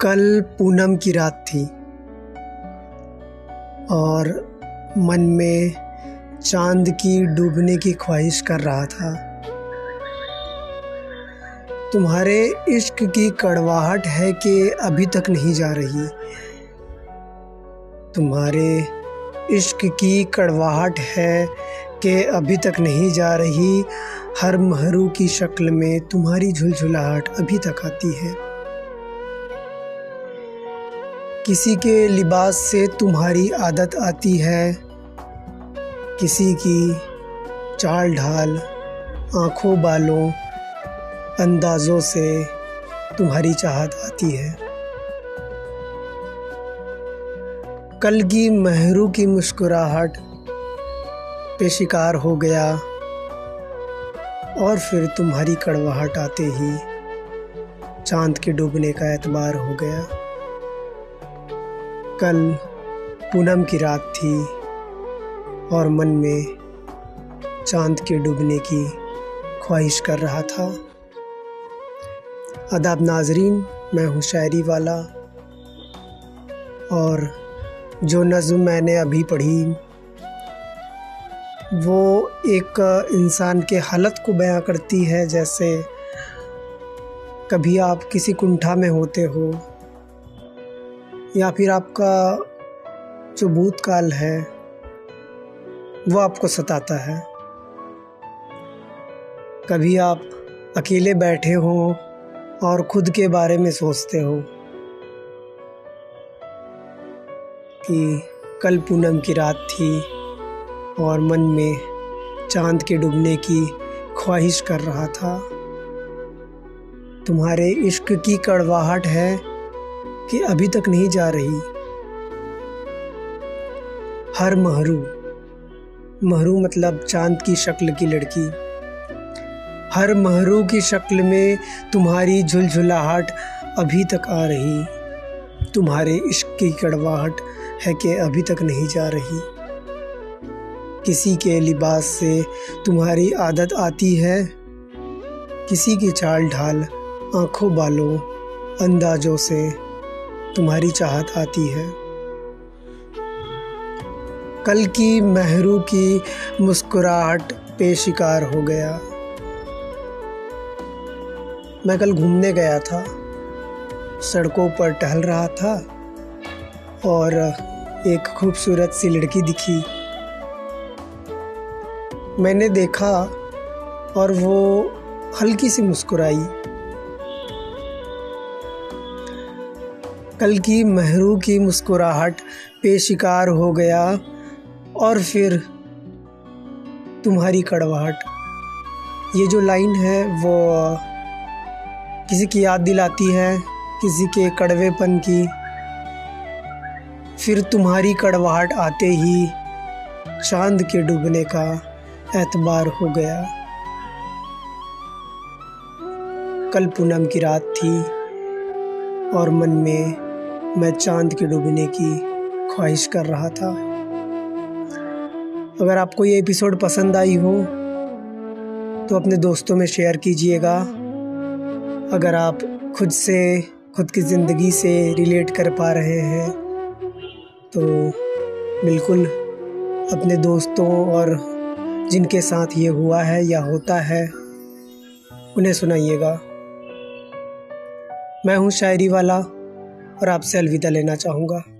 कल पूनम की रात थी और मन में चाँद की डूबने की ख्वाहिश कर रहा था। तुम्हारे इश्क की कड़वाहट है कि अभी तक नहीं जा रही। तुम्हारे इश्क की कड़वाहट है कि अभी तक नहीं जा रही। हर महरू की शक्ल में तुम्हारी झुलझुलाहट अभी तक आती है। किसी के लिबास से तुम्हारी आदत आती है? किसी की चाल ढाल आँखों बालों अंदाज़ों से तुम्हारी चाहत आती है? कल की महरू की मुस्कुराहट पे शिकार हो गया और फिर तुम्हारी कड़वाहट आते ही चाँद के डूबने का एतबार हो गया। कल पूनम की रात थी और मन में चाँद के डूबने की ख्वाहिश कर रहा था। अदाब नाजरीन, मैं हूँ शायरी वाला और जो नज़म मैंने अभी पढ़ी, वो एक इंसान के हालत को बयां करती है जैसे कभी आप किसी कुंठा में होते हो या फिर आपका जो भूतकाल है, वो आपको सताता है। कभी आप अकेले बैठे हो और खुद के बारे में सोचते हो कि कल पूनम की रात थी और मन में चाँद के डूबने की ख्वाहिश कर रहा था। तुम्हारे इश्क की कड़वाहट है कि अभी तक नहीं जा रही। हर महरू महरू मतलब चाँद की शक्ल की लड़की। हर महरू की शक्ल में तुम्हारी झुलझुलाहट अभी तक आ रही। तुम्हारे इश्क की कड़वाहट है कि अभी तक नहीं जा रही। किसी के लिबास से तुम्हारी आदत आती है। किसी की चाल ढाल आँखों बालों अंदाजों से। तुम्हारी चाहत आती है। कल की महरू की मुस्कुराहट पे शिकार हो गया। मैं कल घूमने गया था। सड़कों पर टहल रहा था और एक खूबसूरत सी लड़की दिखी। मैंने देखा और वो हल्की सी मुस्कुराई। कल की महरू की मुस्कुराहट पे शिकार हो गया और फिर तुम्हारी कड़वाहट। ये जो लाइन है वो किसी की याद दिलाती है, किसी के कड़वेपन की। फिर तुम्हारी कड़वाहट आते ही चाँद के डूबने का एतबार हो गया। कल पूनम की रात थी और मन में मैं चाँद के डूबने की ख्वाहिश कर रहा था। अगर आपको ये एपिसोड पसंद आई हो तो अपने दोस्तों में शेयर कीजिएगा। अगर आप खुद से, खुद की ज़िंदगी से रिलेट कर पा रहे हैं तो बिल्कुल अपने दोस्तों और जिनके साथ ये हुआ है या होता है, उन्हें सुनाइएगा। मैं हूँ शायरी वाला। और आपसे अलविदा लेना चाहूँगा।